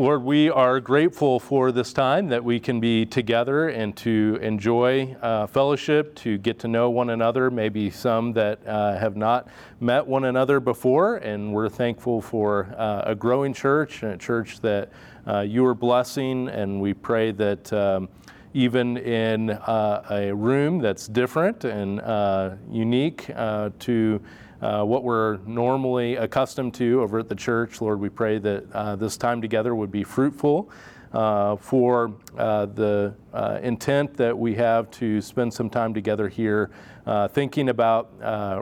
Lord, we are grateful for this time that we can be together and to enjoy uh, fellowship, to get to know one another, maybe some that uh, have not met one another before. And we're thankful for uh, a growing church and a church that uh, you are blessing. And we pray that um, even in uh, a room that's different and uh, unique to uh, what we're normally accustomed to over at the church. Lord, we pray that uh, this time together would be fruitful. Uh, for uh, the uh, intent that we have to spend some time together here, uh, thinking about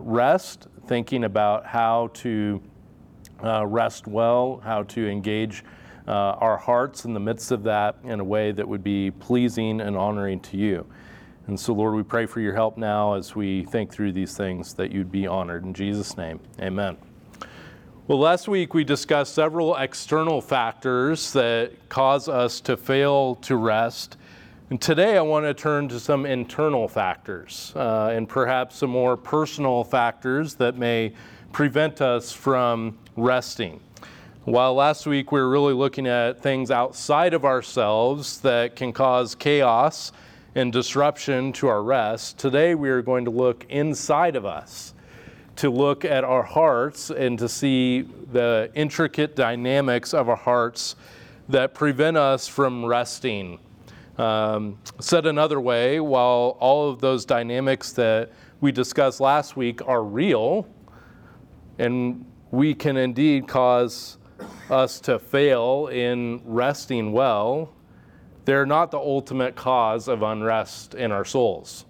rest, thinking about how to rest well, how to engage our hearts in the midst of that in a way that would be pleasing and honoring to you. And so, Lord, we pray for your help now as we think through these things that you'd be honored. In Jesus' name, amen. Well, last week we discussed several external factors that cause us to fail to rest. And today I want to turn to some internal factors uh, and perhaps some more personal factors that may prevent us from resting. While last week we were really looking at things outside of ourselves that can cause chaos and disruption to our rest, today we are going to look inside of us to look at our hearts and to see the intricate dynamics of our hearts that prevent us from resting. Um, said another way, while all of those dynamics that we discussed last week are real, and we can indeed cause us to fail in resting well, they're not the ultimate cause of unrest in our souls.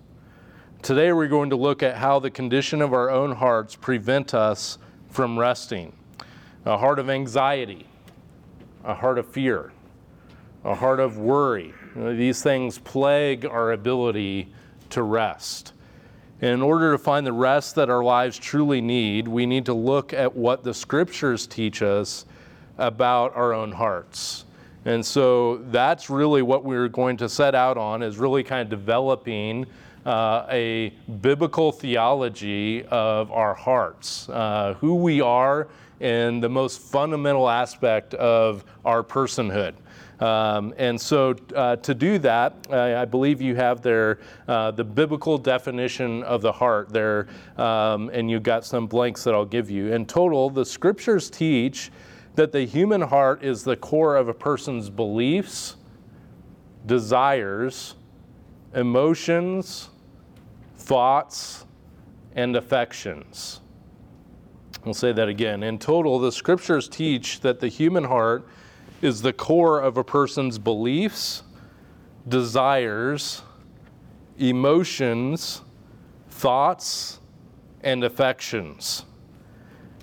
Today we're going to look at how the condition of our own hearts prevent us from resting. A heart of anxiety, a heart of fear, a heart of worry. You know, these things plague our ability to rest. And in order to find the rest that our lives truly need, we need to look at what the scriptures teach us about our own hearts. And so that's really what we're going to set out on is really kind of developing uh, a biblical theology of our hearts, uh, who we are, and the most fundamental aspect of our personhood. Um, and so, uh, to do that, I, I, believe you have there uh, the biblical definition of the heart there, um, and you've got some blanks that I'll give you. In total, the scriptures teach that the human heart is the core of a person's beliefs, desires, emotions, thoughts, and affections. I'll say that again. In total, the scriptures teach that the human heart is the core of a person's beliefs, desires, emotions, thoughts, and affections.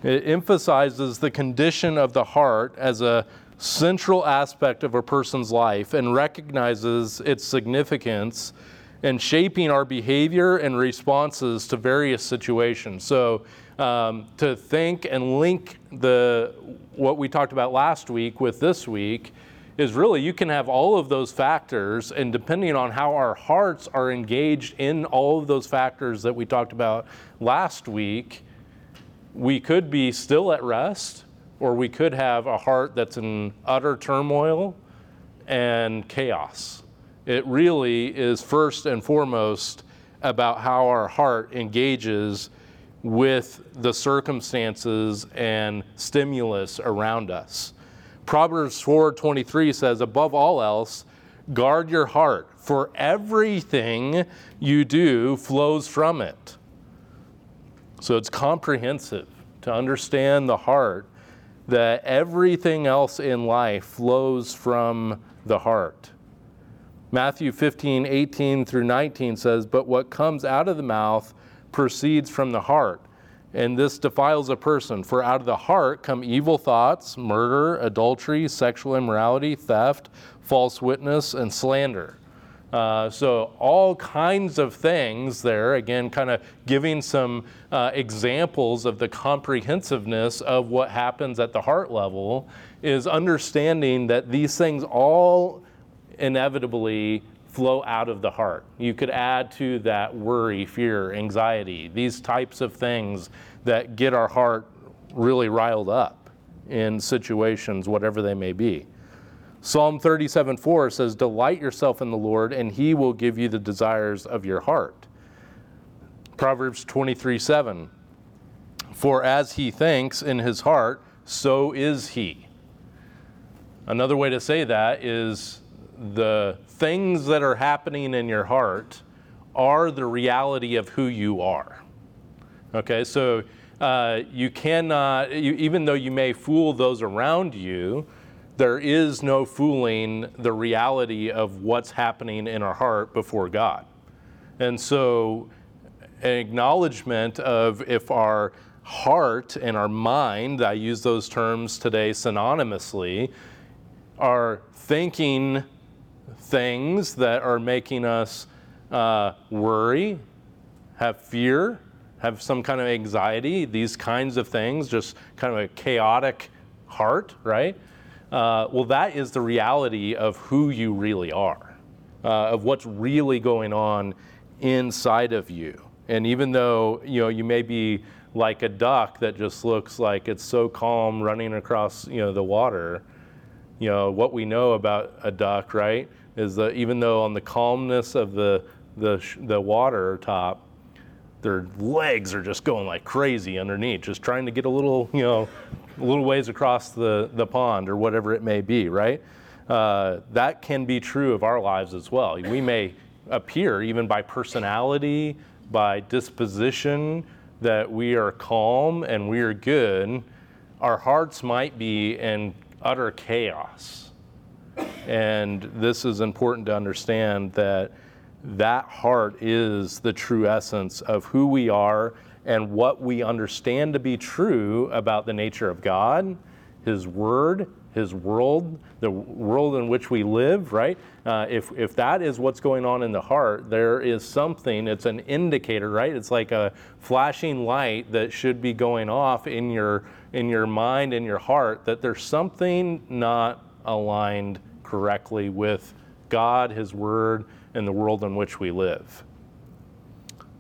It emphasizes the condition of the heart as a central aspect of a person's life and recognizes its significance in shaping our behavior and responses to various situations. So, um, to think and link the what we talked about last week with this week is really you can have all of those factors, and depending on how our hearts are engaged in all of those factors that we talked about last week, we could be still at rest, or we could have a heart that's in utter turmoil and chaos. It really is first and foremost about how our heart engages with the circumstances and stimulus around us. Proverbs 4:23 says above all else guard your heart for everything you do flows from it. So it's comprehensive to understand the heart that everything else in life flows from the heart. Matthew 15, 18 through 19 says, But what comes out of the mouth proceeds from the heart, and this defiles a person. For out of the heart come evil thoughts, murder, adultery, sexual immorality, theft, false witness, and slander. Uh, so, all kinds of things there, again, kind of giving some uh, examples of the comprehensiveness of what happens at the heart level, is understanding that these things all inevitably flow out of the heart. You could add to that worry, fear, anxiety, these types of things that get our heart really riled up in situations, whatever they may be. Psalm 37 4 says, Delight yourself in the Lord, and he will give you the desires of your heart. Proverbs 23 7 For as he thinks in his heart, so is he. Another way to say that is the things that are happening in your heart are the reality of who you are. Okay, so uh, you cannot, you, even though you may fool those around you, there is no fooling the reality of what's happening in our heart before God. And so, an acknowledgement of if our heart and our mind, I use those terms today synonymously, are thinking things that are making us uh, worry, have fear, have some kind of anxiety, these kinds of things, just kind of a chaotic heart, right? Uh, well, that is the reality of who you really are, uh, of what's really going on inside of you. And even though you know you may be like a duck that just looks like it's so calm running across you know the water, you know what we know about a duck, right, is that even though on the calmness of the the the water top, their legs are just going like crazy underneath, just trying to get a little you know a little ways across the, the pond or whatever it may be, right? Uh, that can be true of our lives as well. We may appear, even by personality, by disposition, that we are calm and we are good. Our hearts might be in utter chaos. And this is important to understand that that heart is the true essence of who we are and what we understand to be true about the nature of God, His Word, His world, the world in which we live, right? Uh, if, if that is what's going on in the heart, there is something, it's an indicator, right? It's like a flashing light that should be going off in your, in your mind and your heart that there's something not aligned correctly with God, His Word, and the world in which we live.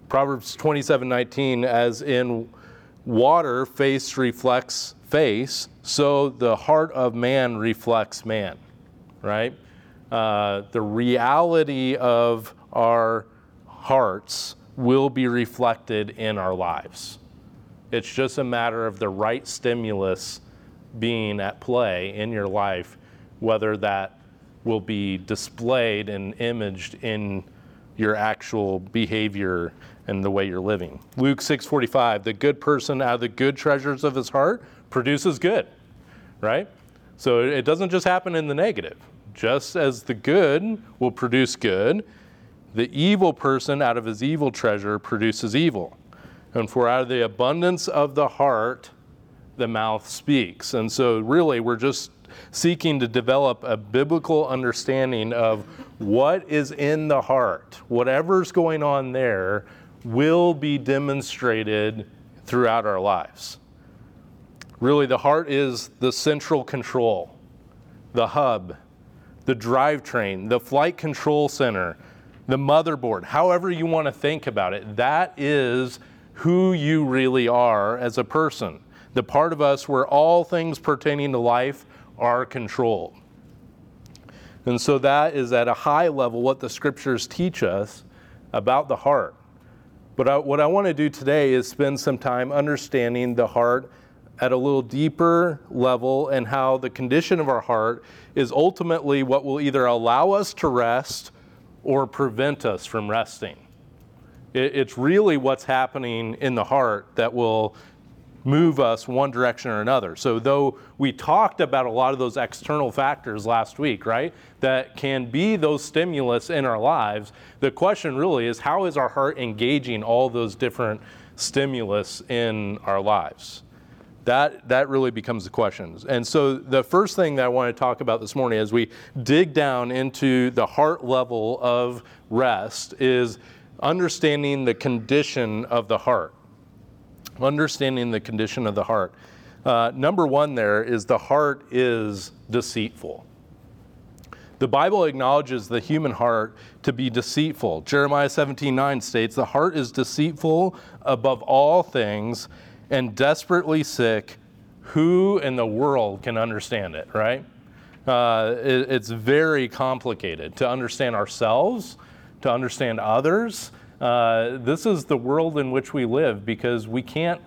Proverbs 27:19 as in water face reflects face, so the heart of man reflects man, right? Uh, the reality of our hearts will be reflected in our lives. It's just a matter of the right stimulus being at play in your life, whether that will be displayed and imaged in your actual behavior and the way you're living. Luke 6:45, the good person out of the good treasures of his heart produces good, right? So it doesn't just happen in the negative. Just as the good will produce good, the evil person out of his evil treasure produces evil. And for out of the abundance of the heart, the mouth speaks. And so, really, we're just seeking to develop a biblical understanding of what is in the heart. Whatever's going on there will be demonstrated throughout our lives. Really, the heart is the central control, the hub, the drivetrain, the flight control center, the motherboard, however you want to think about it. That is who you really are as a person. The part of us where all things pertaining to life are control. And so that is at a high level what the scriptures teach us about the heart. But I, what I want to do today is spend some time understanding the heart at a little deeper level and how the condition of our heart is ultimately what will either allow us to rest or prevent us from resting. It, it's really what's happening in the heart that will move us one direction or another. So, though we talked about a lot of those external factors last week, right, that can be those stimulus in our lives, the question really is how is our heart engaging all those different stimulus in our lives? That, that really becomes the question. And so, the first thing that I want to talk about this morning as we dig down into the heart level of rest is understanding the condition of the heart understanding the condition of the heart. Uh, number one, there is the heart is deceitful. The Bible acknowledges the human heart to be deceitful. Jeremiah 17 9 states, The heart is deceitful above all things and desperately sick. Who in the world can understand it, right? Uh, it, it's very complicated to understand ourselves, to understand others. Uh, this is the world in which we live because we can't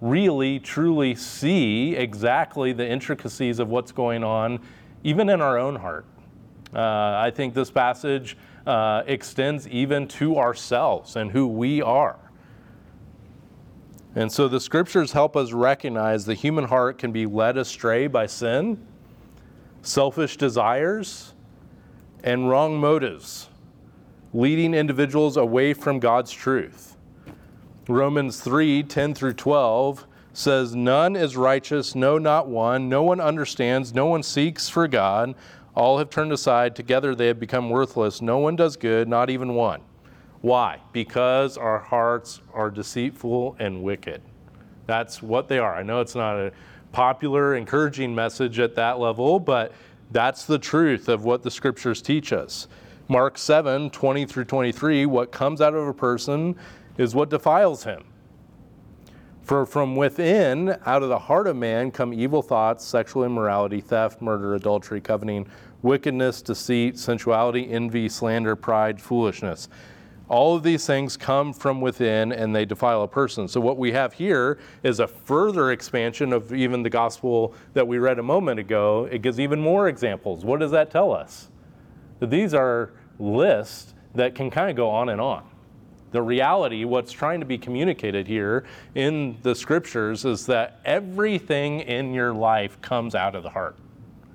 really truly see exactly the intricacies of what's going on, even in our own heart. Uh, I think this passage uh, extends even to ourselves and who we are. And so the scriptures help us recognize the human heart can be led astray by sin, selfish desires, and wrong motives, leading individuals away from God's truth. Romans 3 10 through 12 says, None is righteous, no, not one. No one understands, no one seeks for God. All have turned aside. Together they have become worthless. No one does good, not even one. Why? Because our hearts are deceitful and wicked. That's what they are. I know it's not a popular, encouraging message at that level, but that's the truth of what the scriptures teach us. Mark 7 20 through 23, what comes out of a person is what defiles him. For from within, out of the heart of man, come evil thoughts, sexual immorality, theft, murder, adultery, coveting, wickedness, deceit, sensuality, envy, slander, pride, foolishness. All of these things come from within and they defile a person. So, what we have here is a further expansion of even the gospel that we read a moment ago. It gives even more examples. What does that tell us? These are lists that can kind of go on and on the reality, what's trying to be communicated here in the scriptures is that everything in your life comes out of the heart.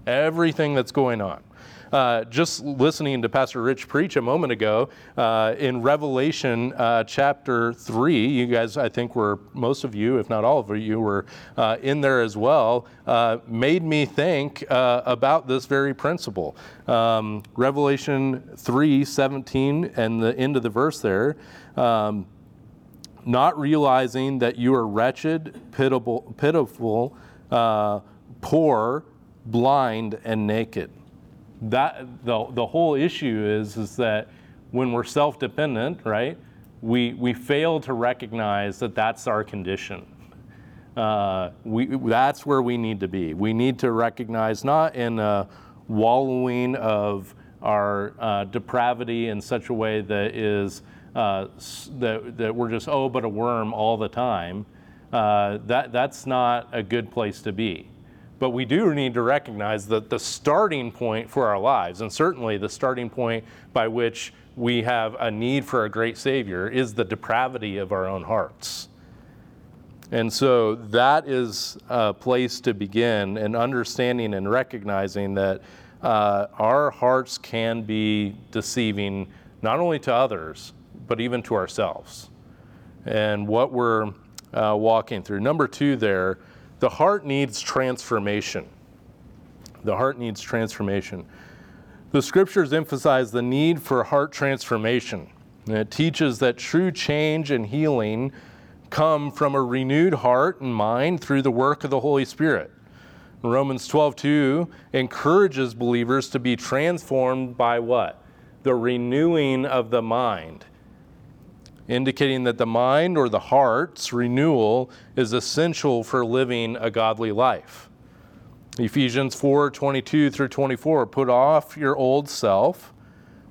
Everything that's going on. Uh, just listening to Pastor Rich preach a moment ago uh, in Revelation uh, chapter 3, you guys, I think, were most of you, if not all of you, were uh, in there as well, uh, made me think about this very principle. Um, Revelation 3 17 and the end of the verse there. Um, not realizing that you are wretched, pitiable, pitiful, poor, blind, and naked that the, the whole issue is is that when we're self-dependent right we we fail to recognize that that's our condition. Uh, we, that's where we need to be. We need to recognize not in a wallowing of our uh, depravity in such a way that is uh, that, that we're just oh but a worm all the time uh, that that's not a good place to be but we do need to recognize that the starting point for our lives, and certainly the starting point by which we have a need for a great Savior, is the depravity of our own hearts. And so that is a place to begin in understanding and recognizing that uh, our hearts can be deceiving not only to others, but even to ourselves. And what we're uh, walking through. Number two, there the heart needs transformation. The heart needs transformation. The scriptures emphasize the need for heart transformation. And it teaches that true change and healing come from a renewed heart and mind through the work of the Holy Spirit. Romans 12:2 encourages believers to be transformed by what? The renewing of the mind indicating that the mind or the heart's renewal is essential for living a godly life. Ephesians 4 22 through 24 put off your old self,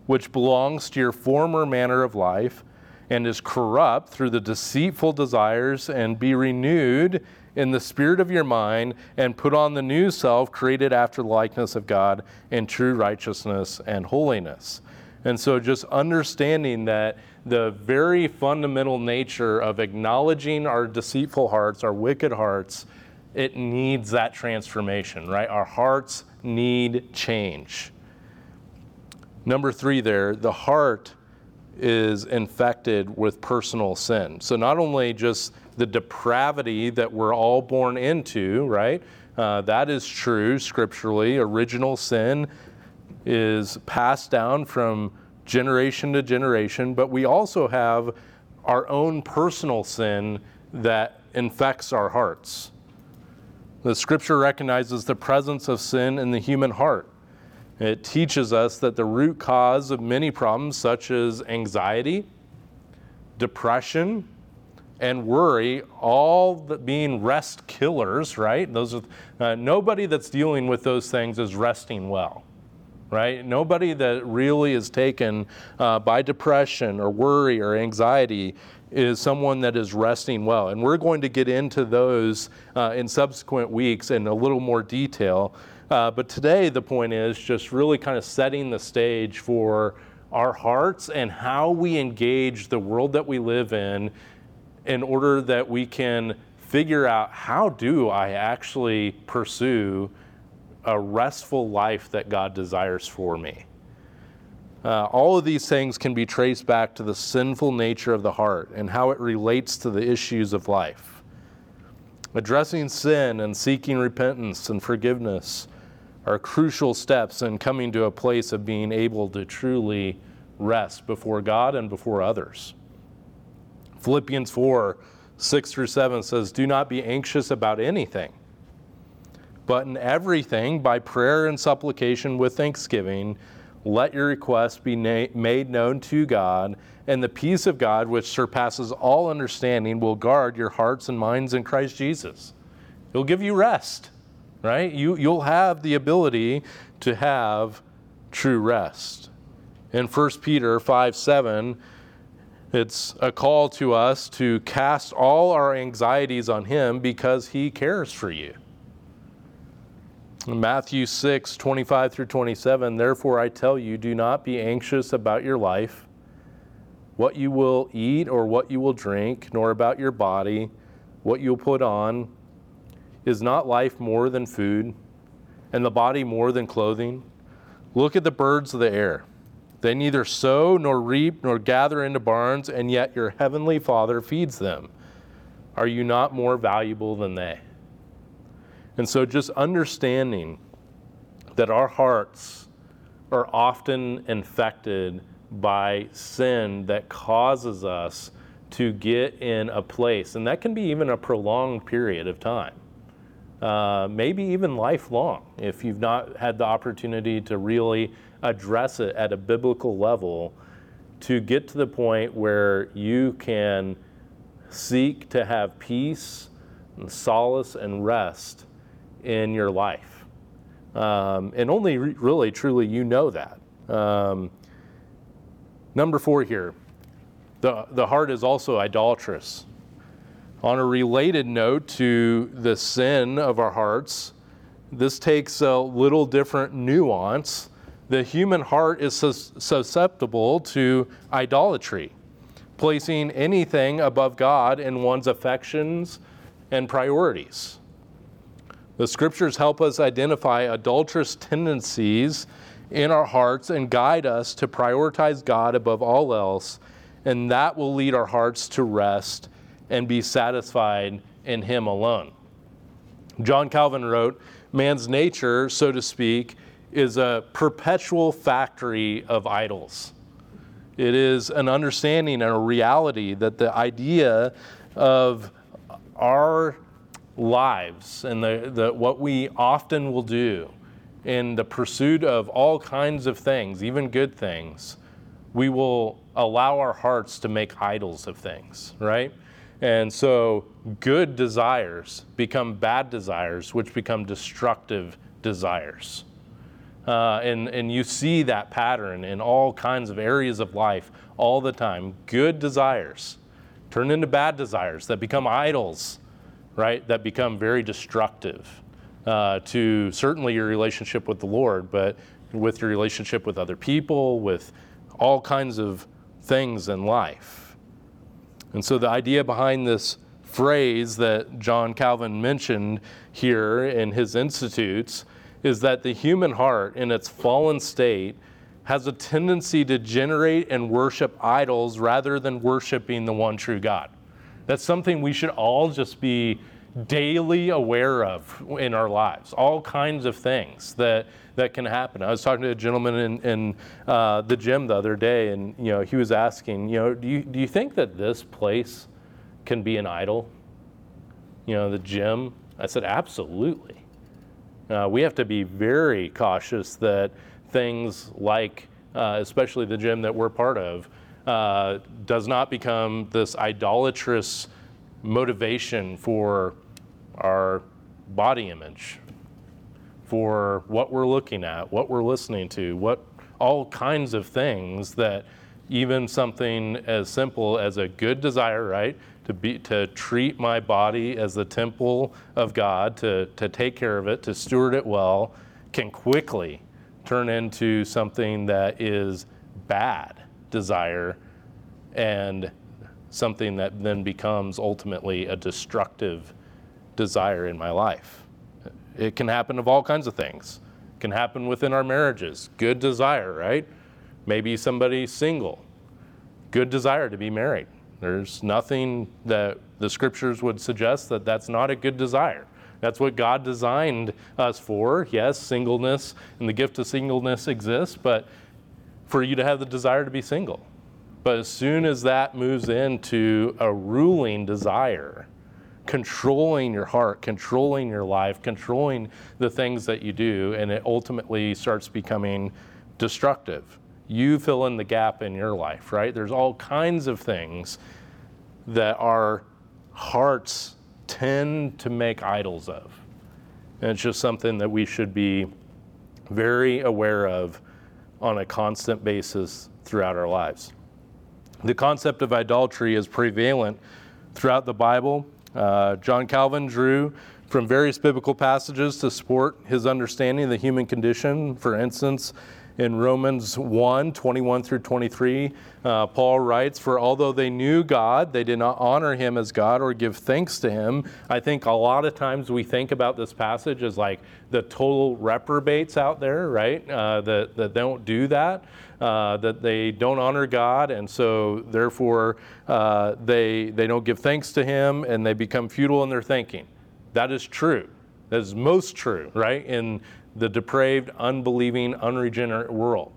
which belongs to your former manner of life and is corrupt through the deceitful desires, and be renewed in the spirit of your mind, and put on the new self created after the likeness of God in true righteousness and holiness. And so, just understanding that the very fundamental nature of acknowledging our deceitful hearts, our wicked hearts, it needs that transformation, right? Our hearts need change. Number three, there, the heart is infected with personal sin. So, not only just the depravity that we're all born into, right? Uh, that is true scripturally. Original sin is passed down from generation to generation, but we also have our own personal sin that infects our hearts. The scripture recognizes the presence of sin in the human heart. It teaches us that the root cause of many problems, such as anxiety, depression, and worry, all being rest killers, right? Those are, uh, nobody that's dealing with those things is resting well, right? Nobody that really is taken uh, by depression or worry or anxiety is someone that is resting well. And we're going to get into those uh, in subsequent weeks in a little more detail. Uh, but today, the point is just really kind of setting the stage for our hearts and how we engage the world that we live in in order that we can figure out how do I actually pursue a restful life that God desires for me. Uh, all of these things can be traced back to the sinful nature of the heart and how it relates to the issues of life. Addressing sin and seeking repentance and forgiveness are crucial steps in coming to a place of being able to truly rest before God and before others. Philippians 4 6 through 7 says, Do not be anxious about anything, but in everything, by prayer and supplication with thanksgiving, let your requests be na- made known to God, and the peace of God, which surpasses all understanding, will guard your hearts and minds in Christ Jesus. It'll give you rest, right? You, you'll have the ability to have true rest. In 1 Peter 5 7, it's a call to us to cast all our anxieties on Him because He cares for you. Matthew 6, 25 through 27, therefore I tell you, do not be anxious about your life, what you will eat or what you will drink, nor about your body, what you'll put on. Is not life more than food, and the body more than clothing? Look at the birds of the air. They neither sow nor reap nor gather into barns, and yet your heavenly Father feeds them. Are you not more valuable than they? And so, just understanding that our hearts are often infected by sin that causes us to get in a place, and that can be even a prolonged period of time. Uh, maybe even lifelong, if you've not had the opportunity to really address it at a biblical level to get to the point where you can seek to have peace and solace and rest in your life. Um, and only re- really, truly, you know that. Um, number four here the, the heart is also idolatrous. On a related note to the sin of our hearts, this takes a little different nuance the human heart is susceptible to idolatry, placing anything above God in one's affections and priorities. The scriptures help us identify idolatrous tendencies in our hearts and guide us to prioritize God above all else, and that will lead our hearts to rest and be satisfied in Him alone. John Calvin wrote, Man's nature, so to speak, is a perpetual factory of idols. It is an understanding and a reality that the idea of our lives and the, the, what we often will do in the pursuit of all kinds of things, even good things, we will allow our hearts to make idols of things, right? And so good desires become bad desires, which become destructive desires. Uh, and, and you see that pattern in all kinds of areas of life all the time. Good desires turn into bad desires that become idols, right? That become very destructive uh, to certainly your relationship with the Lord, but with your relationship with other people, with all kinds of things in life. And so the idea behind this phrase that John Calvin mentioned here in his Institutes is that the human heart, in its fallen state, has a tendency to generate and worship idols rather than worshiping the one true God. That's something we should all just be daily aware of in our lives. All kinds of things that that can happen. I was talking to a gentleman in, in uh, the gym the other day, and you know he was asking, you know, do you do you think that this place can be an idol? You know, the gym. I said, absolutely. Uh, we have to be very cautious that things like, uh, especially the gym that we're part of, uh, does not become this idolatrous motivation for our body image, for what we're looking at, what we're listening to, what all kinds of things that even something as simple as a good desire, right? To be to treat my body as the temple of God, to, to take care of it, to steward it well, can quickly turn into something that is bad desire and something that then becomes ultimately a destructive desire in my life. It can happen of all kinds of things. It can happen within our marriages. Good desire, right? Maybe somebody's single. Good desire to be married. There's nothing that the scriptures would suggest that that's not a good desire. That's what God designed us for. Yes, singleness and the gift of singleness exists, but for you to have the desire to be single. But as soon as that moves into a ruling desire, controlling your heart, controlling your life, controlling the things that you do, and it ultimately starts becoming destructive. You fill in the gap in your life, right? There's all kinds of things that our hearts tend to make idols of. And it's just something that we should be very aware of on a constant basis throughout our lives. The concept of idolatry is prevalent throughout the Bible. Uh, John Calvin drew from various biblical passages to support his understanding of the human condition. For instance, in Romans 1 21 through 23, uh, Paul writes, For although they knew God, they did not honor him as God or give thanks to him. I think a lot of times we think about this passage as like the total reprobates out there, right? Uh, that, that don't do that. Uh, that they don't honor God, and so therefore uh, they they don't give thanks to Him, and they become futile in their thinking. That is true. That is most true, right? In the depraved, unbelieving, unregenerate world.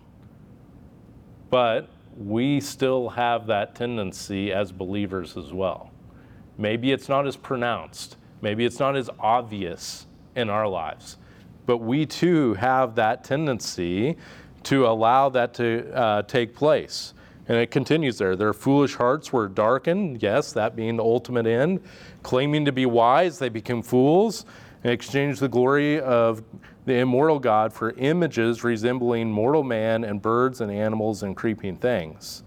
But we still have that tendency as believers as well. Maybe it's not as pronounced, maybe it's not as obvious in our lives, but we too have that tendency to allow that to uh, take place. And it continues there. Their foolish hearts were darkened, yes, that being the ultimate end. Claiming to be wise, they became fools and exchanged the glory of the immortal God for images resembling mortal man and birds and animals and creeping things.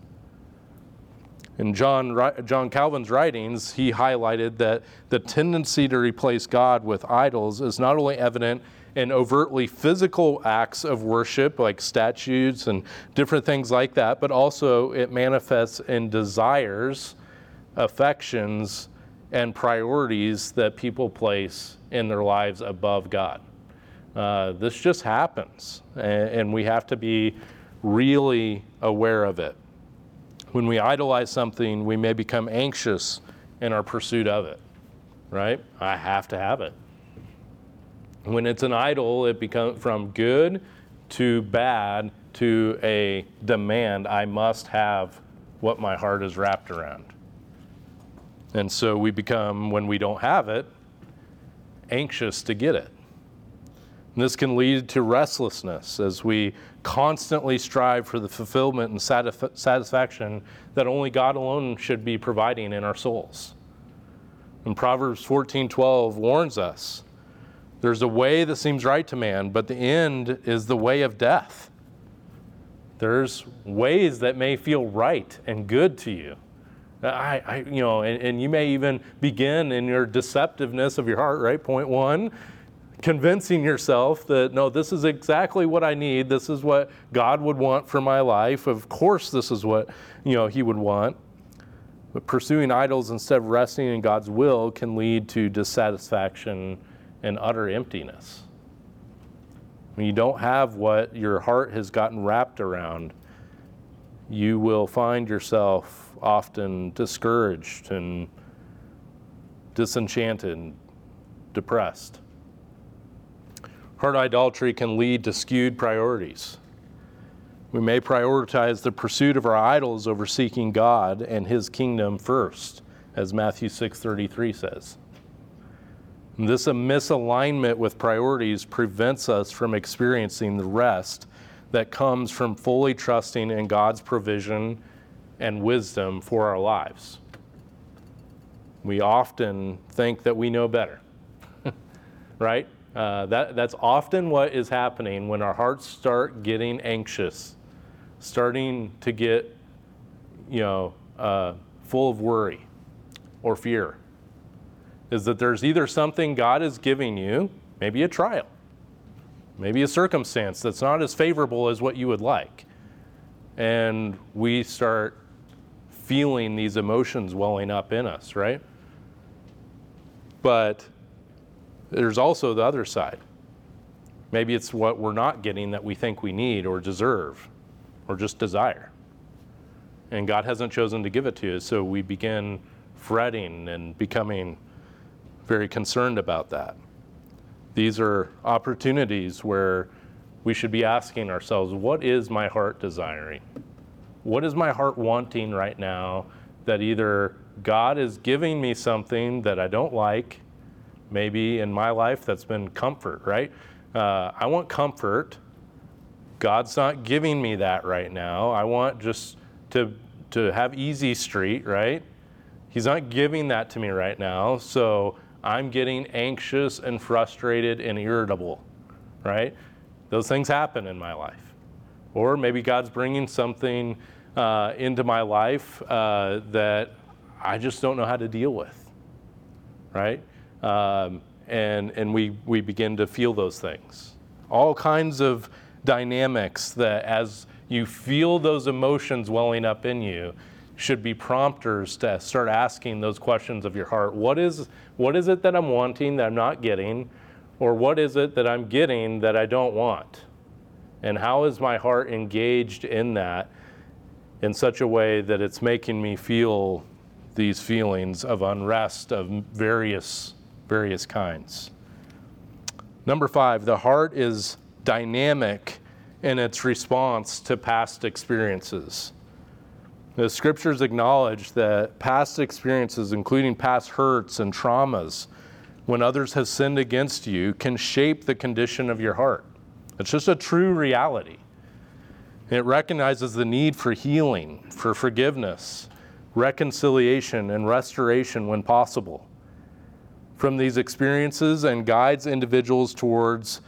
In John, John Calvin's writings, he highlighted that the tendency to replace God with idols is not only evident in overtly physical acts of worship, like statues and different things like that, but also it manifests in desires, affections, and priorities that people place in their lives above God. Uh, this just happens, and, and we have to be really aware of it. When we idolize something, we may become anxious in our pursuit of it, right? I have to have it. When it's an idol, it becomes from good to bad to a demand. I must have what my heart is wrapped around. And so we become, when we don't have it, anxious to get it. And this can lead to restlessness as we constantly strive for the fulfillment and satisf- satisfaction that only God alone should be providing in our souls. And Proverbs 14:12 warns us, there's a way that seems right to man, but the end is the way of death. There's ways that may feel right and good to you. I, I you know, and, and you may even begin in your deceptiveness of your heart, right? Point one, convincing yourself that no, this is exactly what I need. This is what God would want for my life. Of course, this is what you know He would want. But pursuing idols instead of resting in God's will can lead to dissatisfaction and utter emptiness. When you don't have what your heart has gotten wrapped around, you will find yourself often discouraged and disenchanted and depressed. Heart idolatry can lead to skewed priorities. We may prioritize the pursuit of our idols over seeking God and his kingdom first, as Matthew 6:33 says. And this misalignment with priorities prevents us from experiencing the rest that comes from fully trusting in God's provision and wisdom for our lives. We often think that we know better, right? Uh, that, that's often what is happening when our hearts start getting anxious, starting to get, you know, uh, full of worry or fear. Is that there's either something God is giving you, maybe a trial, maybe a circumstance that's not as favorable as what you would like. And we start feeling these emotions welling up in us, right? But there's also the other side. Maybe it's what we're not getting that we think we need or deserve or just desire. And God hasn't chosen to give it to us, so we begin fretting and becoming very concerned about that. These are opportunities where we should be asking ourselves, what is my heart desiring? What is my heart wanting right now that either God is giving me something that I don't like, maybe in my life that's been comfort, right? Uh, I want comfort. God's not giving me that right now. I want just to, to have easy street, right? He's not giving that to me right now. So I'm getting anxious and frustrated and irritable, right? Those things happen in my life. Or maybe God's bringing something uh, into my life uh, that I just don't know how to deal with, right? Um, and and we, we begin to feel those things. All kinds of dynamics that as you feel those emotions welling up in you should be prompters to start asking those questions of your heart. What is, what is it that I'm wanting that I'm not getting? Or what is it that I'm getting that I don't want? And how is my heart engaged in that in such a way that it's making me feel these feelings of unrest of various, various kinds? Number five, the heart is dynamic in its response to past experiences. The scriptures acknowledge that past experiences, including past hurts and traumas, when others have sinned against you can shape the condition of your heart. It's just a true reality. It recognizes the need for healing, for forgiveness, reconciliation, and restoration when possible. From these experiences and guides individuals towards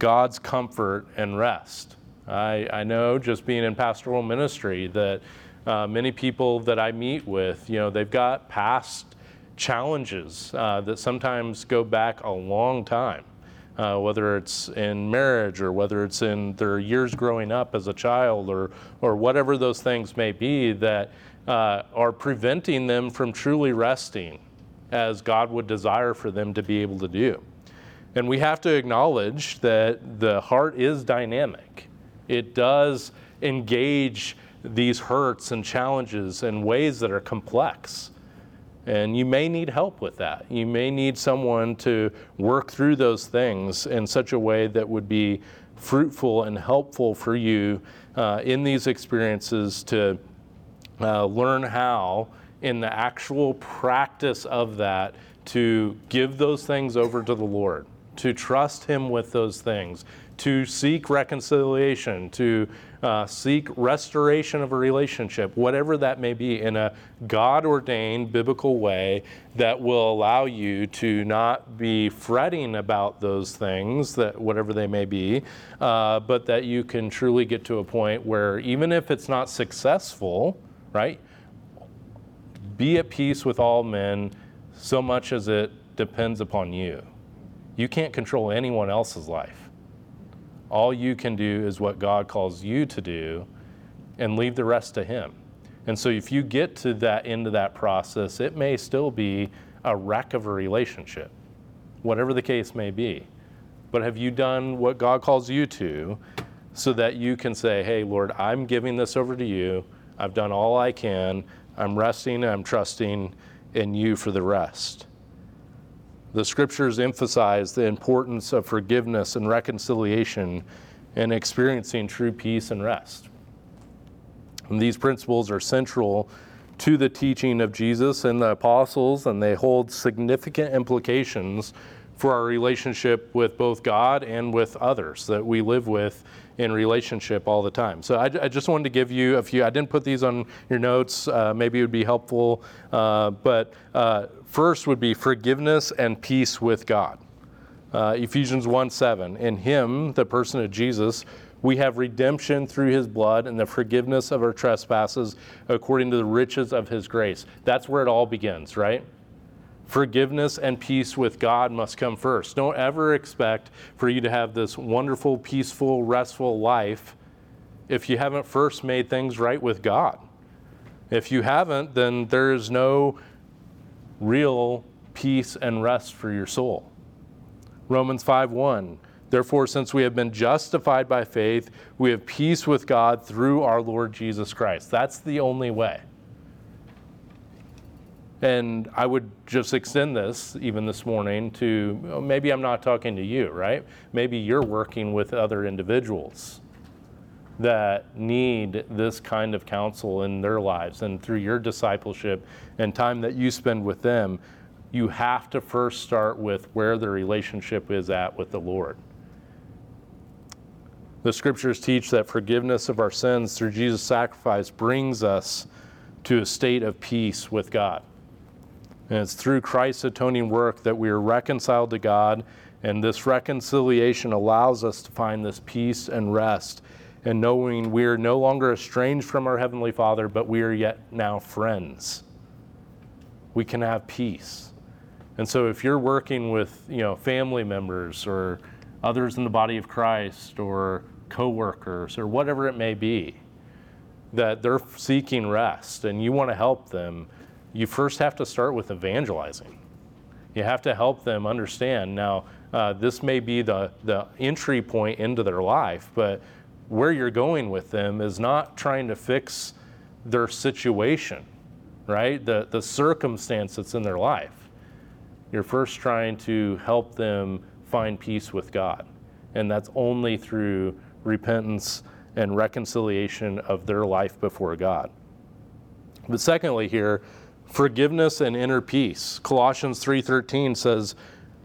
God's comfort and rest. I, I know just being in pastoral ministry that uh, many people that I meet with, you know, they've got past challenges uh, that sometimes go back a long time, uh, whether it's in marriage or whether it's in their years growing up as a child or, or whatever those things may be that uh, are preventing them from truly resting as God would desire for them to be able to do. And we have to acknowledge that the heart is dynamic. It does engage these hurts and challenges in ways that are complex. And you may need help with that. You may need someone to work through those things in such a way that would be fruitful and helpful for you uh, in these experiences to uh, learn how, in the actual practice of that, to give those things over to the Lord, to trust Him with those things, to seek reconciliation, to uh, seek restoration of a relationship, whatever that may be, in a God ordained biblical way that will allow you to not be fretting about those things, that whatever they may be, uh, but that you can truly get to a point where even if it's not successful, right, be at peace with all men so much as it depends upon you. You can't control anyone else's life. All you can do is what God calls you to do and leave the rest to Him. And so if you get to that end of that process, it may still be a wreck of a relationship, whatever the case may be. But have you done what God calls you to so that you can say, hey, Lord, I'm giving this over to you. I've done all I can. I'm resting and I'm trusting in you for the rest. The scriptures emphasize the importance of forgiveness and reconciliation and experiencing true peace and rest. And these principles are central to the teaching of Jesus and the apostles, and they hold significant implications for our relationship with both God and with others that we live with in relationship all the time. So I, I just wanted to give you a few. I didn't put these on your notes. Uh, maybe it would be helpful. Uh, but uh, first would be forgiveness and peace with God. Uh, Ephesians 1 7. In Him, the person of Jesus, we have redemption through His blood and the forgiveness of our trespasses according to the riches of His grace. That's where it all begins, right? Forgiveness and peace with God must come first. Don't ever expect for you to have this wonderful, peaceful, restful life if you haven't first made things right with God. If you haven't, then there is no real peace and rest for your soul. Romans 5:1 Therefore since we have been justified by faith we have peace with God through our Lord Jesus Christ. That's the only way. And I would just extend this even this morning to oh, maybe I'm not talking to you, right? Maybe you're working with other individuals that need this kind of counsel in their lives. And through your discipleship and time that you spend with them, you have to first start with where the relationship is at with the Lord. The scriptures teach that forgiveness of our sins through Jesus' sacrifice brings us to a state of peace with God. And it's through Christ's atoning work that we are reconciled to God, and this reconciliation allows us to find this peace and rest and knowing we are no longer estranged from our Heavenly Father, but we are yet now friends. We can have peace. And so if you're working with, you know, family members or others in the body of Christ or coworkers or whatever it may be, that they're seeking rest and you want to help them, you first have to start with evangelizing. You have to help them understand. Now, uh, this may be the, the entry point into their life, but where you're going with them is not trying to fix their situation, right? The, the circumstance that's in their life. You're first trying to help them find peace with God. And that's only through repentance and reconciliation of their life before God. But secondly, here, forgiveness and inner peace. Colossians 3:13 says,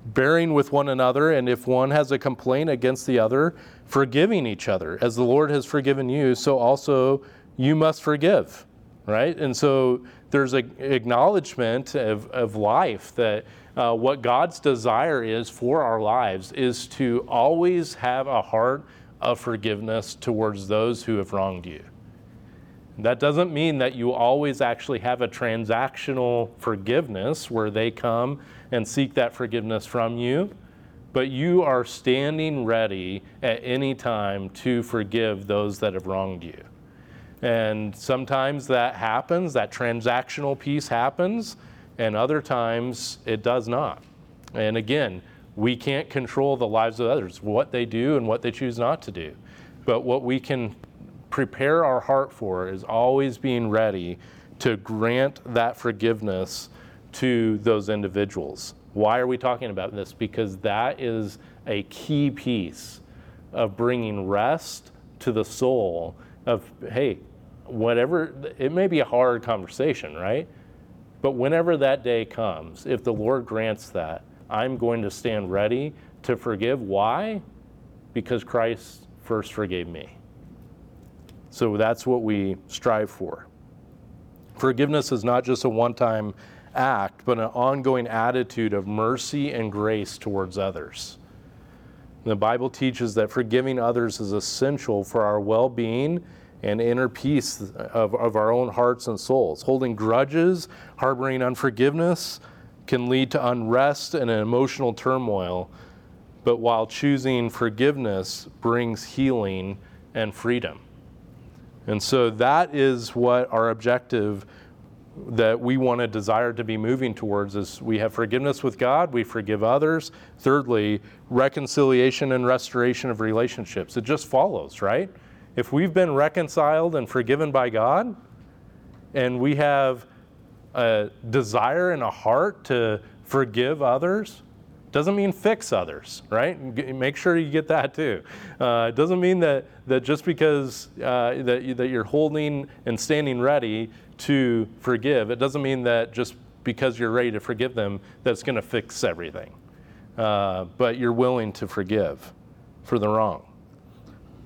"Bearing with one another, and if one has a complaint against the other, forgiving each other, as the Lord has forgiven you, so also you must forgive." Right? And so there's an acknowledgement of, of life that uh, what God's desire is for our lives is to always have a heart of forgiveness towards those who have wronged you. That doesn't mean that you always actually have a transactional forgiveness where they come and seek that forgiveness from you, but you are standing ready at any time to forgive those that have wronged you. And sometimes that happens, that transactional piece happens, and other times it does not. And again, we can't control the lives of others, what they do and what they choose not to do. But what we can prepare our heart for is always being ready to grant that forgiveness to those individuals. Why are we talking about this? Because that is a key piece of bringing rest to the soul of, hey, whatever, it may be a hard conversation, right? But whenever that day comes, if the Lord grants that, I'm going to stand ready to forgive. Why? Because Christ first forgave me. So that's what we strive for. Forgiveness is not just a one time act, but an ongoing attitude of mercy and grace towards others. The Bible teaches that forgiving others is essential for our well being and inner peace of, of our own hearts and souls. Holding grudges, harboring unforgiveness, can lead to unrest and an emotional turmoil, but while choosing forgiveness brings healing and freedom. And so that is what our objective that we want to desire to be moving towards is we have forgiveness with God, we forgive others. Thirdly, reconciliation and restoration of relationships. It just follows, right? If we've been reconciled and forgiven by God, and we have a desire and a heart to forgive others, doesn't mean fix others, right? Make sure you get that too. Uh, it doesn't mean that, that just because uh, that, you, that you're holding and standing ready to forgive, it doesn't mean that just because you're ready to forgive them, that's going to fix everything. uh, but you're willing to forgive for the wrong.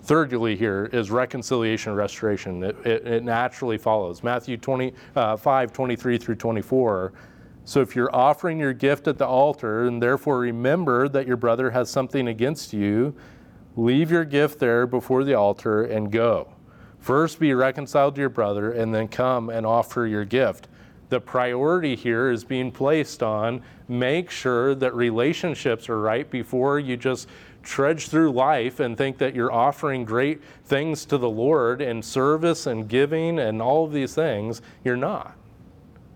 Thirdly, here is reconciliation and restoration. It, it, it naturally follows. Matthew 20, uh, 5 23 through 24. So if you're offering your gift at the altar and therefore remember that your brother has something against you, leave your gift there before the altar and go. First be reconciled to your brother and then come and offer your gift. The priority here is being placed on make sure that relationships are right before you just trudge through life and think that you're offering great things to the Lord and service and giving and all of these things. You're not.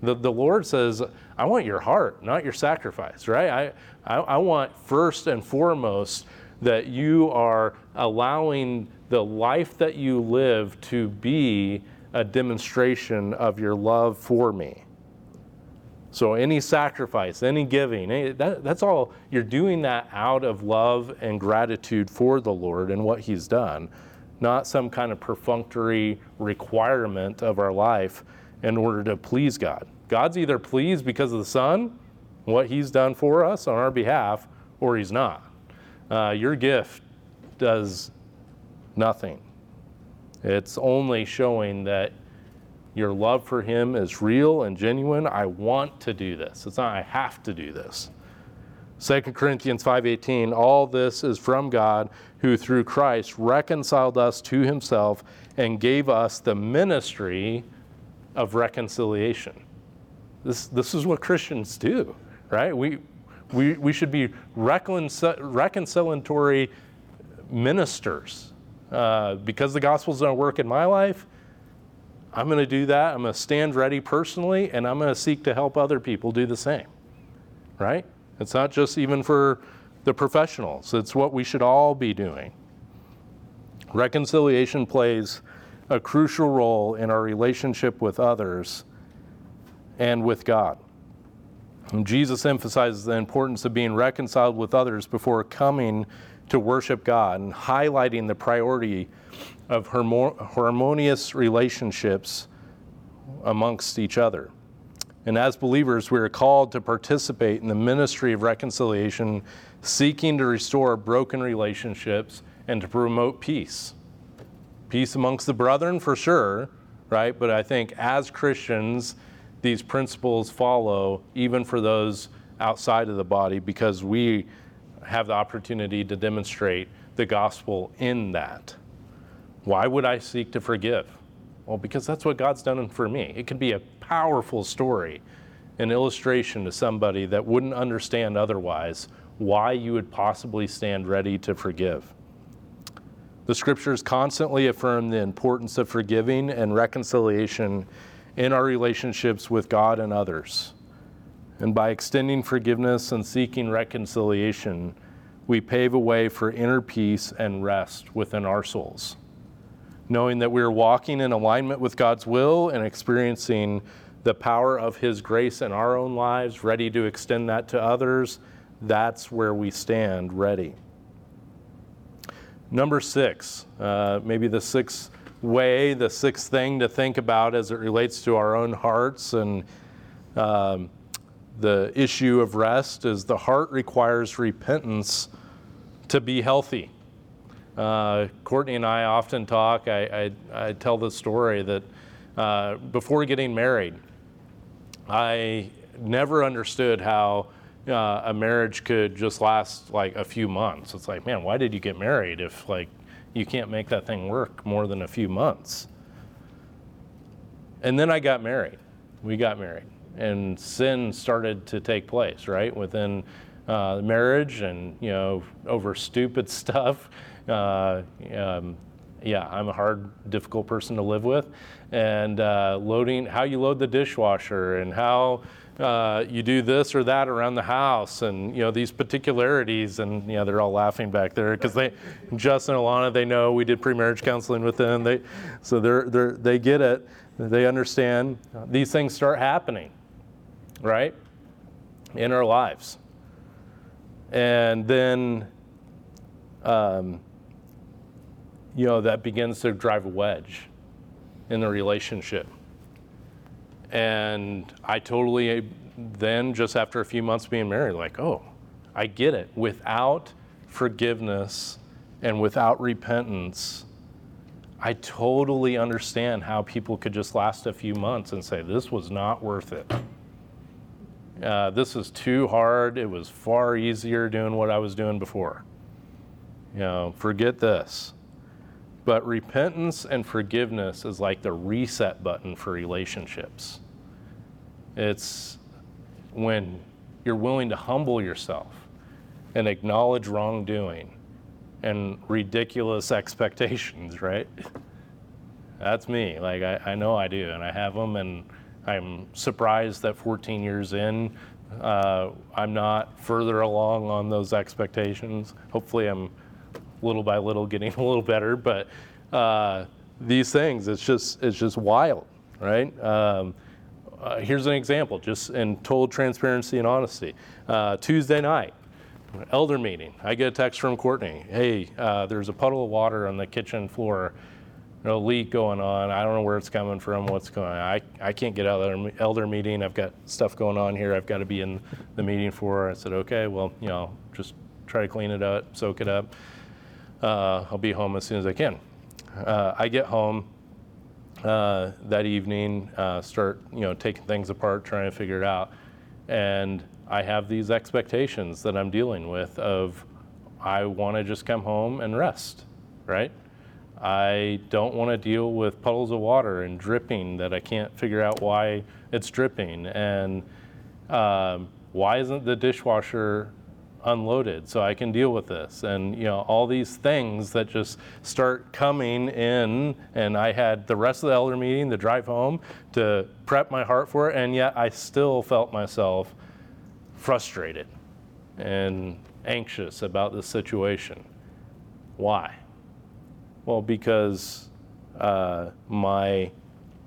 The, the Lord says, I want your heart, not your sacrifice, right? I, I, I want first and foremost that you are allowing the life that you live to be a demonstration of your love for me. So, any sacrifice, any giving, any, that, that's all, you're doing that out of love and gratitude for the Lord and what He's done, not some kind of perfunctory requirement of our life in order to please God. God's either pleased because of the Son, what He's done for us on our behalf, or He's not. Uh, your gift does nothing. It's only showing that your love for him is real and genuine. I want to do this. It's not I have to do this. 2 Corinthians 5:18 All this is from God who through Christ reconciled us to himself and gave us the ministry of reconciliation. This, this is what Christians do, right? We, we, we should be reconciliatory ministers. Uh, because the gospel's going to work in my life, I'm going to do that. I'm going to stand ready personally, and I'm going to seek to help other people do the same. Right? It's not just even for the professionals, it's what we should all be doing. Reconciliation plays a crucial role in our relationship with others and with God. And Jesus emphasizes the importance of being reconciled with others before coming to worship God and highlighting the priority of harmonious relationships amongst each other. And as believers, we are called to participate in the ministry of reconciliation, seeking to restore broken relationships and to promote peace. Peace amongst the brethren, for sure, right? But I think as Christians, these principles follow even for those outside of the body because we have the opportunity to demonstrate the gospel in that. Why would I seek to forgive? Well, because that's what God's done for me. It can be a powerful story, an illustration to somebody that wouldn't understand otherwise why you would possibly stand ready to forgive. The scriptures constantly affirm the importance of forgiving and reconciliation in our relationships with God and others. And by extending forgiveness and seeking reconciliation, we pave a way for inner peace and rest within our souls knowing that we are walking in alignment with God's will and experiencing the power of His grace in our own lives, ready to extend that to others, that's where we stand ready. Number six, uh, maybe the sixth way, the sixth thing to think about as it relates to our own hearts and um, the issue of rest is the heart requires repentance to be healthy. Uh, Courtney and I often talk. I, I, I tell the story that uh, before getting married, I never understood how uh, a marriage could just last like a few months. It's like, man, why did you get married if like you can't make that thing work more than a few months? And then I got married. We got married, and sin started to take place right within uh, marriage, and you know over stupid stuff uh, um, yeah, I'm a hard, difficult person to live with. And uh, loading, how you load the dishwasher and how uh, you do this or that around the house and, you know, these particularities. And, you know, they're all laughing back there because they, Justin and Alana, they know we did pre-marriage counseling with them. They, so they're, they're, they get it. They understand. These things start happening, right, in our lives. And then, um, you know, that begins to drive a wedge in the relationship. And I totally, then just after a few months being married, like, oh, I get it. Without forgiveness and without repentance, I totally understand how people could just last a few months and say, This was not worth it. Uh, this is too hard. It was far easier doing what I was doing before. You know, forget this. But repentance and forgiveness is like the reset button for relationships. It's when you're willing to humble yourself and acknowledge wrongdoing and ridiculous expectations, right? That's me. Like, I, I know I do, and I have them, and I'm surprised that 14 years in, uh, I'm not further along on those expectations. Hopefully, I'm little by little getting a little better, but uh, these things, it's just it's just wild, right? Um, uh, here's an example, just in total transparency and honesty. Uh, Tuesday night, elder meeting. I get a text from Courtney. Hey, uh, there's a puddle of water on the kitchen floor a leak going on. I don't know where it's coming from, what's going on. I, I can't get out of the elder meeting. I've got stuff going on here. I've got to be in the meeting for. I said, okay, well, you know, just try to clean it up, soak it up. Uh, I'll be home as soon as I can. Uh, I get home uh, that evening, uh, start, you know, taking things apart, trying to figure it out. And I have these expectations that I'm dealing with of I want to just come home and rest, right? I don't want to deal with puddles of water and dripping that I can't figure out why it's dripping. And um, why isn't the dishwasher unloaded so I can deal with this? And you know, all these things that just start coming in. And I had the rest of the elder meeting, the drive home, to prep my heart for it, and yet I still felt myself frustrated and anxious about the situation. Why? Well, because uh, my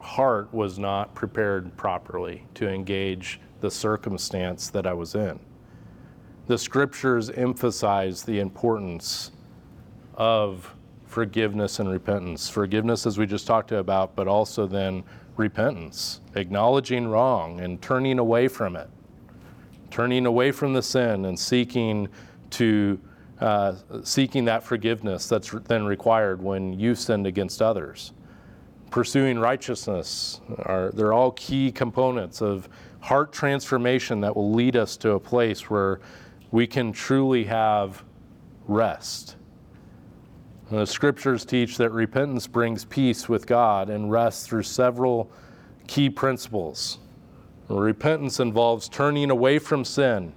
heart was not prepared properly to engage the circumstance that I was in. The scriptures emphasize the importance of forgiveness and repentance. Forgiveness, as we just talked about, but also then repentance, acknowledging wrong and turning away from it, turning away from the sin and seeking to uh, seeking that forgiveness that's then required when you sinned against others. Pursuing righteousness are they're all key components of heart transformation that will lead us to a place where we can truly have rest. And the scriptures teach that repentance brings peace with God and rest through several key principles. Repentance involves turning away from sin,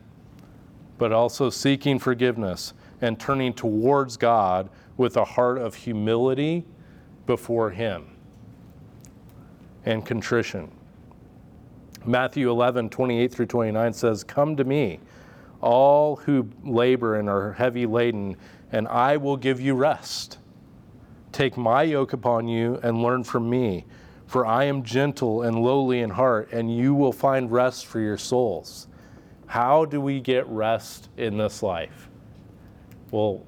but also seeking forgiveness and turning towards God with a heart of humility before Him and contrition. Matthew 11, 28 through 29 says, Come to me, all who labor and are heavy laden, and I will give you rest. Take my yoke upon you and learn from me, for I am gentle and lowly in heart, and you will find rest for your souls. How do we get rest in this life? Well,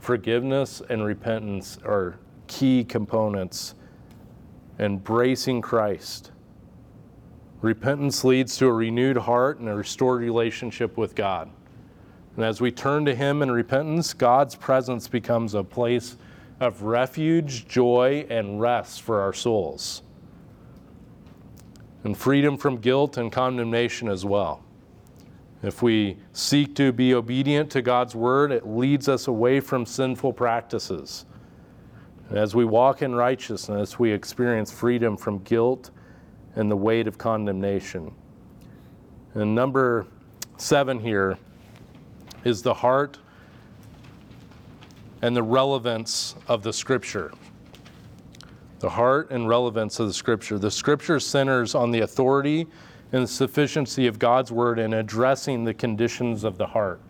forgiveness and repentance are key components. Embracing Christ. Repentance leads to a renewed heart and a restored relationship with God. And as we turn to Him in repentance, God's presence becomes a place of refuge, joy, and rest for our souls. And freedom from guilt and condemnation as well. If we seek to be obedient to God's word, it leads us away from sinful practices. As we walk in righteousness, we experience freedom from guilt and the weight of condemnation. And number seven here is the heart and the relevance of the scripture. The heart and relevance of the scripture. The scripture centers on the authority and the sufficiency of God's word in addressing the conditions of the heart.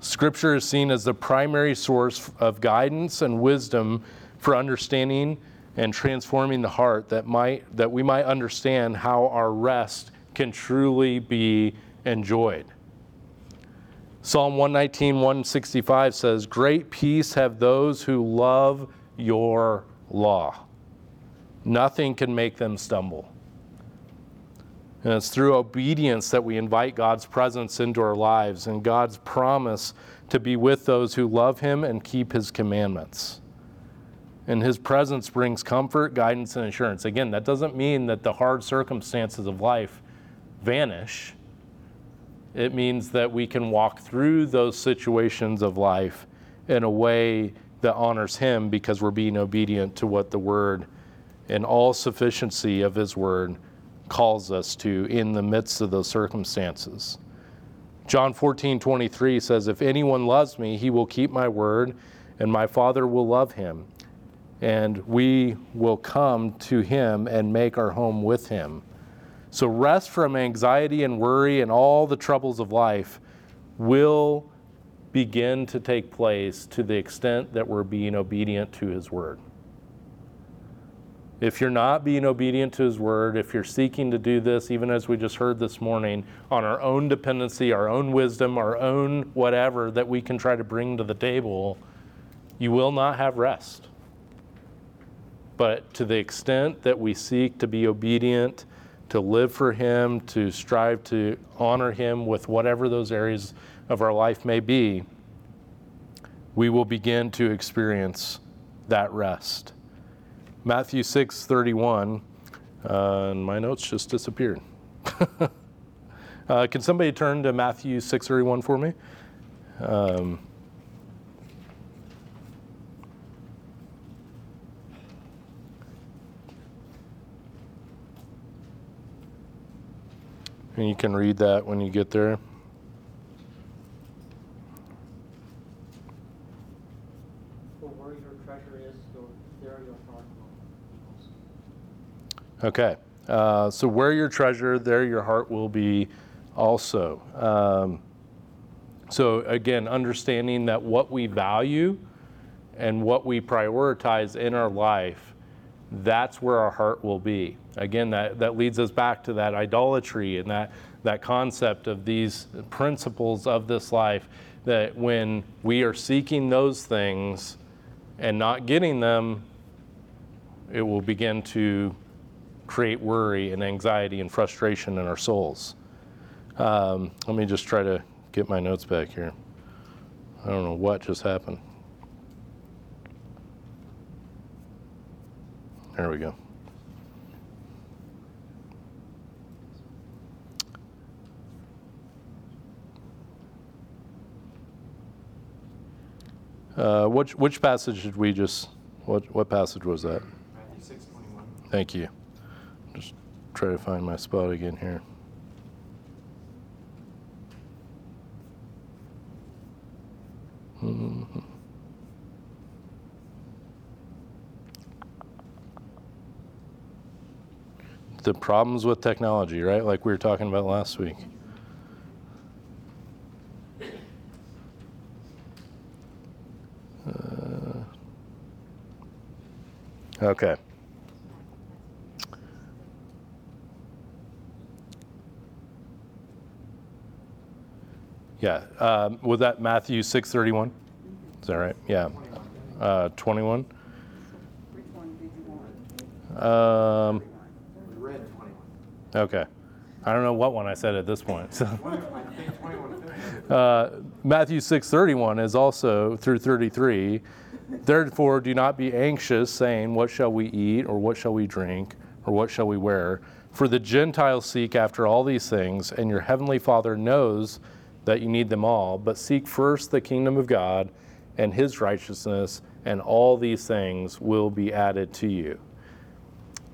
Scripture is seen as the primary source of guidance and wisdom for understanding and transforming the heart that might that we might understand how our rest can truly be enjoyed. Psalm 119, 165 says, Great peace have those who love your law. Nothing can make them stumble. And it's through obedience that we invite God's presence into our lives and God's promise to be with those who love Him and keep His commandments. And His presence brings comfort, guidance, and assurance. Again, that doesn't mean that the hard circumstances of life vanish. It means that we can walk through those situations of life in a way that honors Him because we're being obedient to what the Word and all sufficiency of His Word calls us to in the midst of those circumstances. John 14, 23 says, If anyone loves me, he will keep my word, and my Father will love him. And we will come to him and make our home with him. So, rest from anxiety and worry and all the troubles of life will begin to take place to the extent that we're being obedient to his word. If you're not being obedient to His word, if you're seeking to do this, even as we just heard this morning, on our own dependency, our own wisdom, our own whatever that we can try to bring to the table, you will not have rest. But to the extent that we seek to be obedient, to live for Him, to strive to honor Him with whatever those areas of our life may be, we will begin to experience that rest. Matthew 6 31, uh, and my notes just disappeared. uh, can somebody turn to Matthew 6 31 for me? Um, and you can read that when you get there. Okay. Uh, so where your treasure, there your heart will be also. Um, so again, understanding that what we value and what we prioritize in our life, that's where our heart will be. Again, that, that leads us back to that idolatry and that, that concept of these principles of this life that when we are seeking those things and not getting them, it will begin to create worry and anxiety and frustration in our souls. Um, let me just try to get my notes back here. I don't know what just happened. There we go. Uh, which, which passage did we just, what, what passage was that? Matthew 6, 21. Thank you Just try to find my spot again here. Mm-hmm. The problems with technology, right? Like we were talking about last week. Okay. Yeah. Um, was that Matthew 6:31? Is that right? Yeah. Uh, 21. Which one did you want? Um, We read 21. okay. I don't know what one I said at this point. So. 21, I think 21 Uh, Matthew 6:31 is also through 33. Therefore, do not be anxious, saying, "What shall we eat, or what shall we drink, or what shall we wear?" For the Gentiles seek after all these things, and your heavenly Father knows that you need them all, but seek first the kingdom of God and his righteousness, and all these things will be added to you.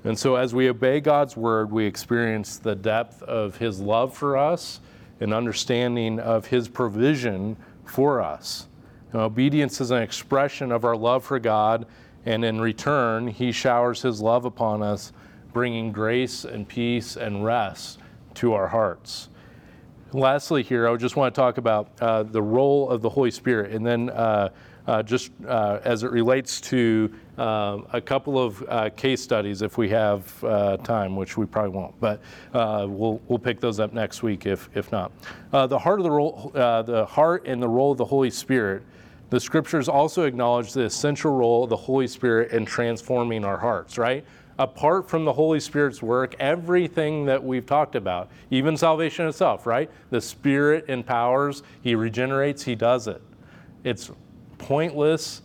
And so, as we obey God's word, we experience the depth of his love for us and understanding of his provision for us. Obedience is an expression of our love for God, and in return, he showers his love upon us, bringing grace and peace and rest to our hearts lastly, here, I just want to talk about uh, the role of the Holy Spirit, and then uh, uh, just uh, as it relates to um, a couple of uh, case studies, if we have uh, time, which we probably won't, but we'll we'll pick those up next week if if not. the heart of the role, the heart and the role of the Holy Spirit. The scriptures also acknowledge the essential role of the Holy Spirit in transforming our hearts. Right Apart from the Holy Spirit's work, everything that we've talked about, even salvation itself, right? The Spirit empowers, He regenerates, He does it. It's pointless,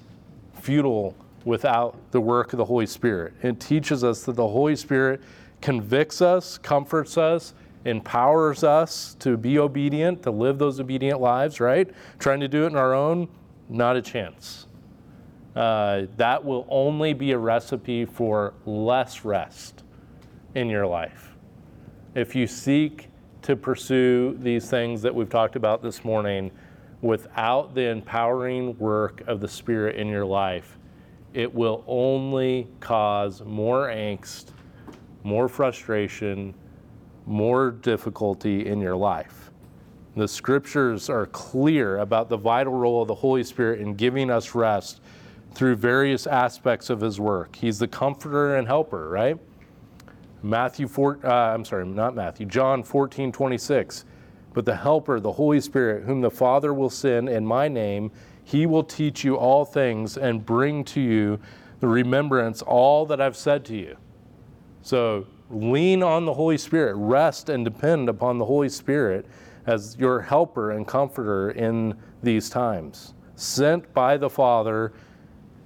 futile without the work of the Holy Spirit. It teaches us that the Holy Spirit convicts us, comforts us, empowers us to be obedient, to live those obedient lives, right? Trying to do it in our own, not a chance. Uh, that will only be a recipe for less rest in your life. If you seek to pursue these things that we've talked about this morning without the empowering work of the Spirit in your life, it will only cause more angst, more frustration, more difficulty in your life. The scriptures are clear about the vital role of the Holy Spirit in giving us rest through various aspects of his work. He's the comforter and helper, right? Matthew 4, uh, I'm sorry, not Matthew, John 14, 26. But the helper, the Holy Spirit, whom the Father will send in my name, he will teach you all things and bring to you the remembrance all that I've said to you. So lean on the Holy Spirit, rest and depend upon the Holy Spirit as your helper and comforter in these times. Sent by the Father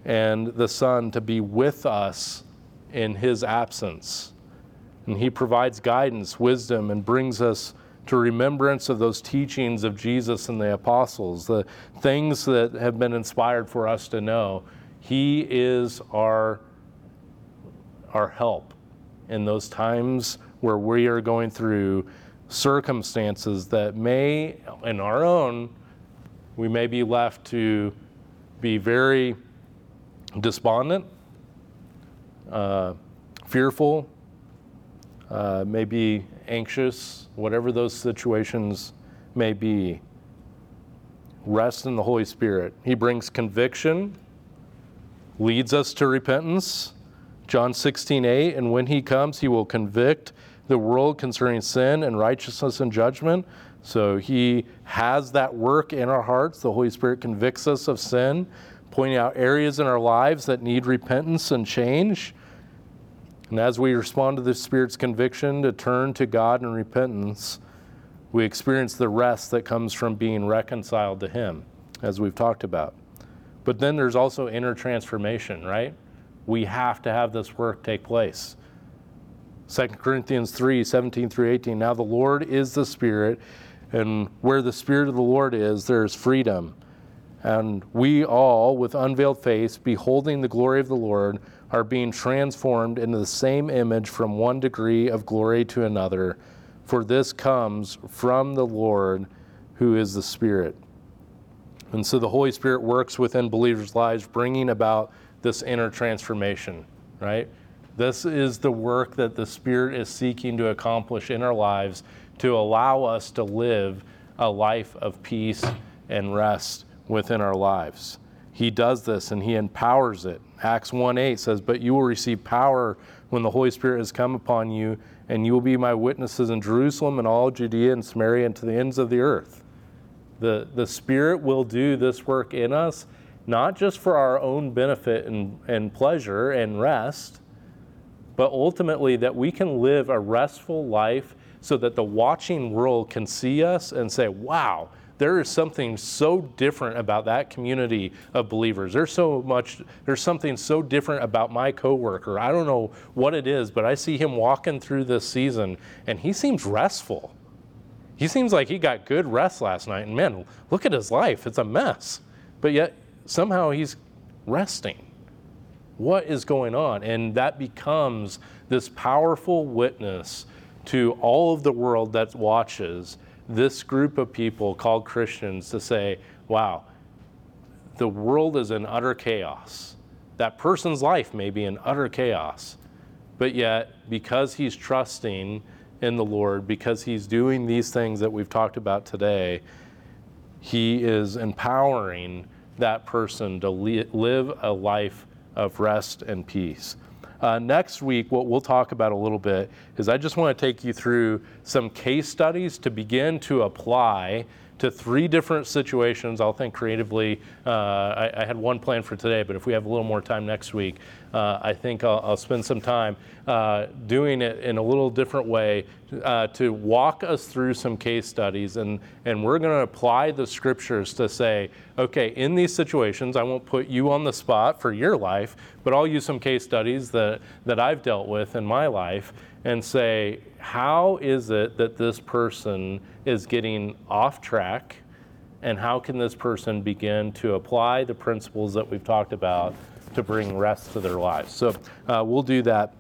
and the Son to be with us in his absence. And he provides guidance, wisdom, and brings us to remembrance of those teachings of Jesus and the apostles, the things that have been inspired for us to know. He is our, our help in those times where we are going through circumstances that may, in our own, we may be left to be very despondent, uh, fearful, uh, maybe anxious, whatever those situations may be. Rest in the Holy Spirit. He brings conviction, leads us to repentance. John 16, 8, and when he comes, he will convict the world concerning sin and righteousness and judgment. So he has that work in our hearts. The Holy Spirit convicts us of sin pointing out areas in our lives that need repentance and change. And as we respond to the Spirit's conviction to turn to God in repentance, we experience the rest that comes from being reconciled to Him, as we've talked about. But then there's also inner transformation, right? We have to have this work take place. 2 Corinthians 3 17 through 18. Now the Lord is the Spirit, and where the Spirit of the Lord is, there is freedom. And we all, with unveiled face, beholding the glory of the Lord, are being transformed into the same image from one degree of glory to another. For this comes from the Lord, who is the Spirit. And so the Holy Spirit works within believers' lives, bringing about this inner transformation, right? This is the work that the Spirit is seeking to accomplish in our lives to allow us to live a life of peace and rest within our lives. He does this and he empowers it. Acts 1 8 says, But you will receive power when the Holy Spirit has come upon you, and you will be my witnesses in Jerusalem and all Judea and Samaria and to the ends of the earth. The, the Spirit will do this work in us, not just for our own benefit and, and pleasure and rest, but ultimately that we can live a restful life so that the watching world can see us and say, wow, there is something so different about that community of believers. There's so much, there's something so different about my coworker. I don't know what it is, but I see him walking through this season and he seems restful. He seems like he got good rest last night. And man, look at his life. It's a mess. But yet somehow he's resting. What is going on? And that becomes this powerful witness to all of the world that watches this group of people called Christians to say, wow, the world is in utter chaos. That person's life may be in utter chaos, but yet because he's trusting in the Lord, because he's doing these things that we've talked about today, he is empowering that person to live a life of rest and peace. Uh, next week, what we'll talk about a little bit is I just want to take you through some case studies to begin to apply to three different situations. I'll think creatively. Uh, I, I had one plan for today, but if we have a little more time next week, uh, I think I'll, I'll spend some time uh, doing it in a little different way uh, to walk us through some case studies. And, and we're going to apply the scriptures to say, okay, in these situations, I won't put you on the spot for your life, but I'll use some case studies that, that I've dealt with in my life and say, how is it that this person is getting off track? And how can this person begin to apply the principles that we've talked about to bring rest to their lives? So uh, we'll do that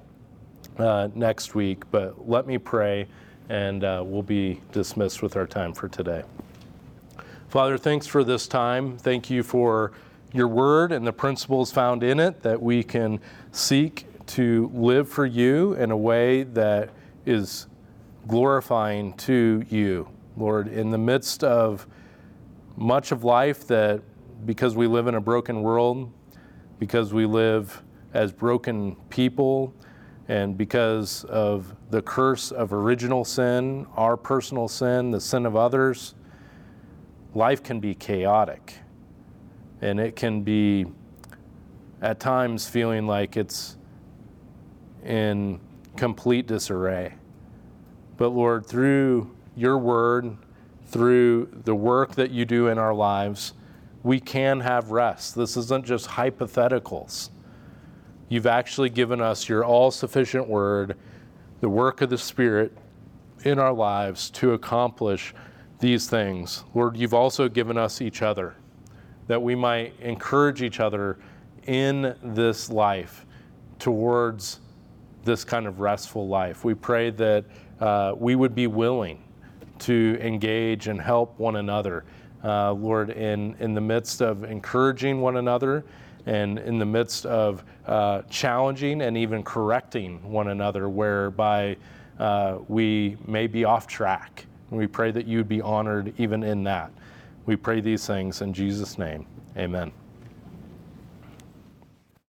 uh, next week, but let me pray and uh, we'll be dismissed with our time for today. Father, thanks for this time. Thank you for your word and the principles found in it that we can seek to live for you in a way that is glorifying to you. Lord, in the midst of much of life that because we live in a broken world, because we live as broken people, and because of the curse of original sin, our personal sin, the sin of others, life can be chaotic. And it can be at times feeling like it's in complete disarray. But Lord, through your word, through the work that you do in our lives, we can have rest. This isn't just hypotheticals. You've actually given us your all sufficient word, the work of the Spirit in our lives to accomplish these things. Lord, you've also given us each other that we might encourage each other in this life towards this kind of restful life. We pray that uh, we would be willing to engage and help one another, uh, Lord, in, in the midst of encouraging one another and in the midst of uh, challenging and even correcting one another, whereby uh, we may be off track. And we pray that you would be honored even in that. We pray these things in Jesus' name. Amen.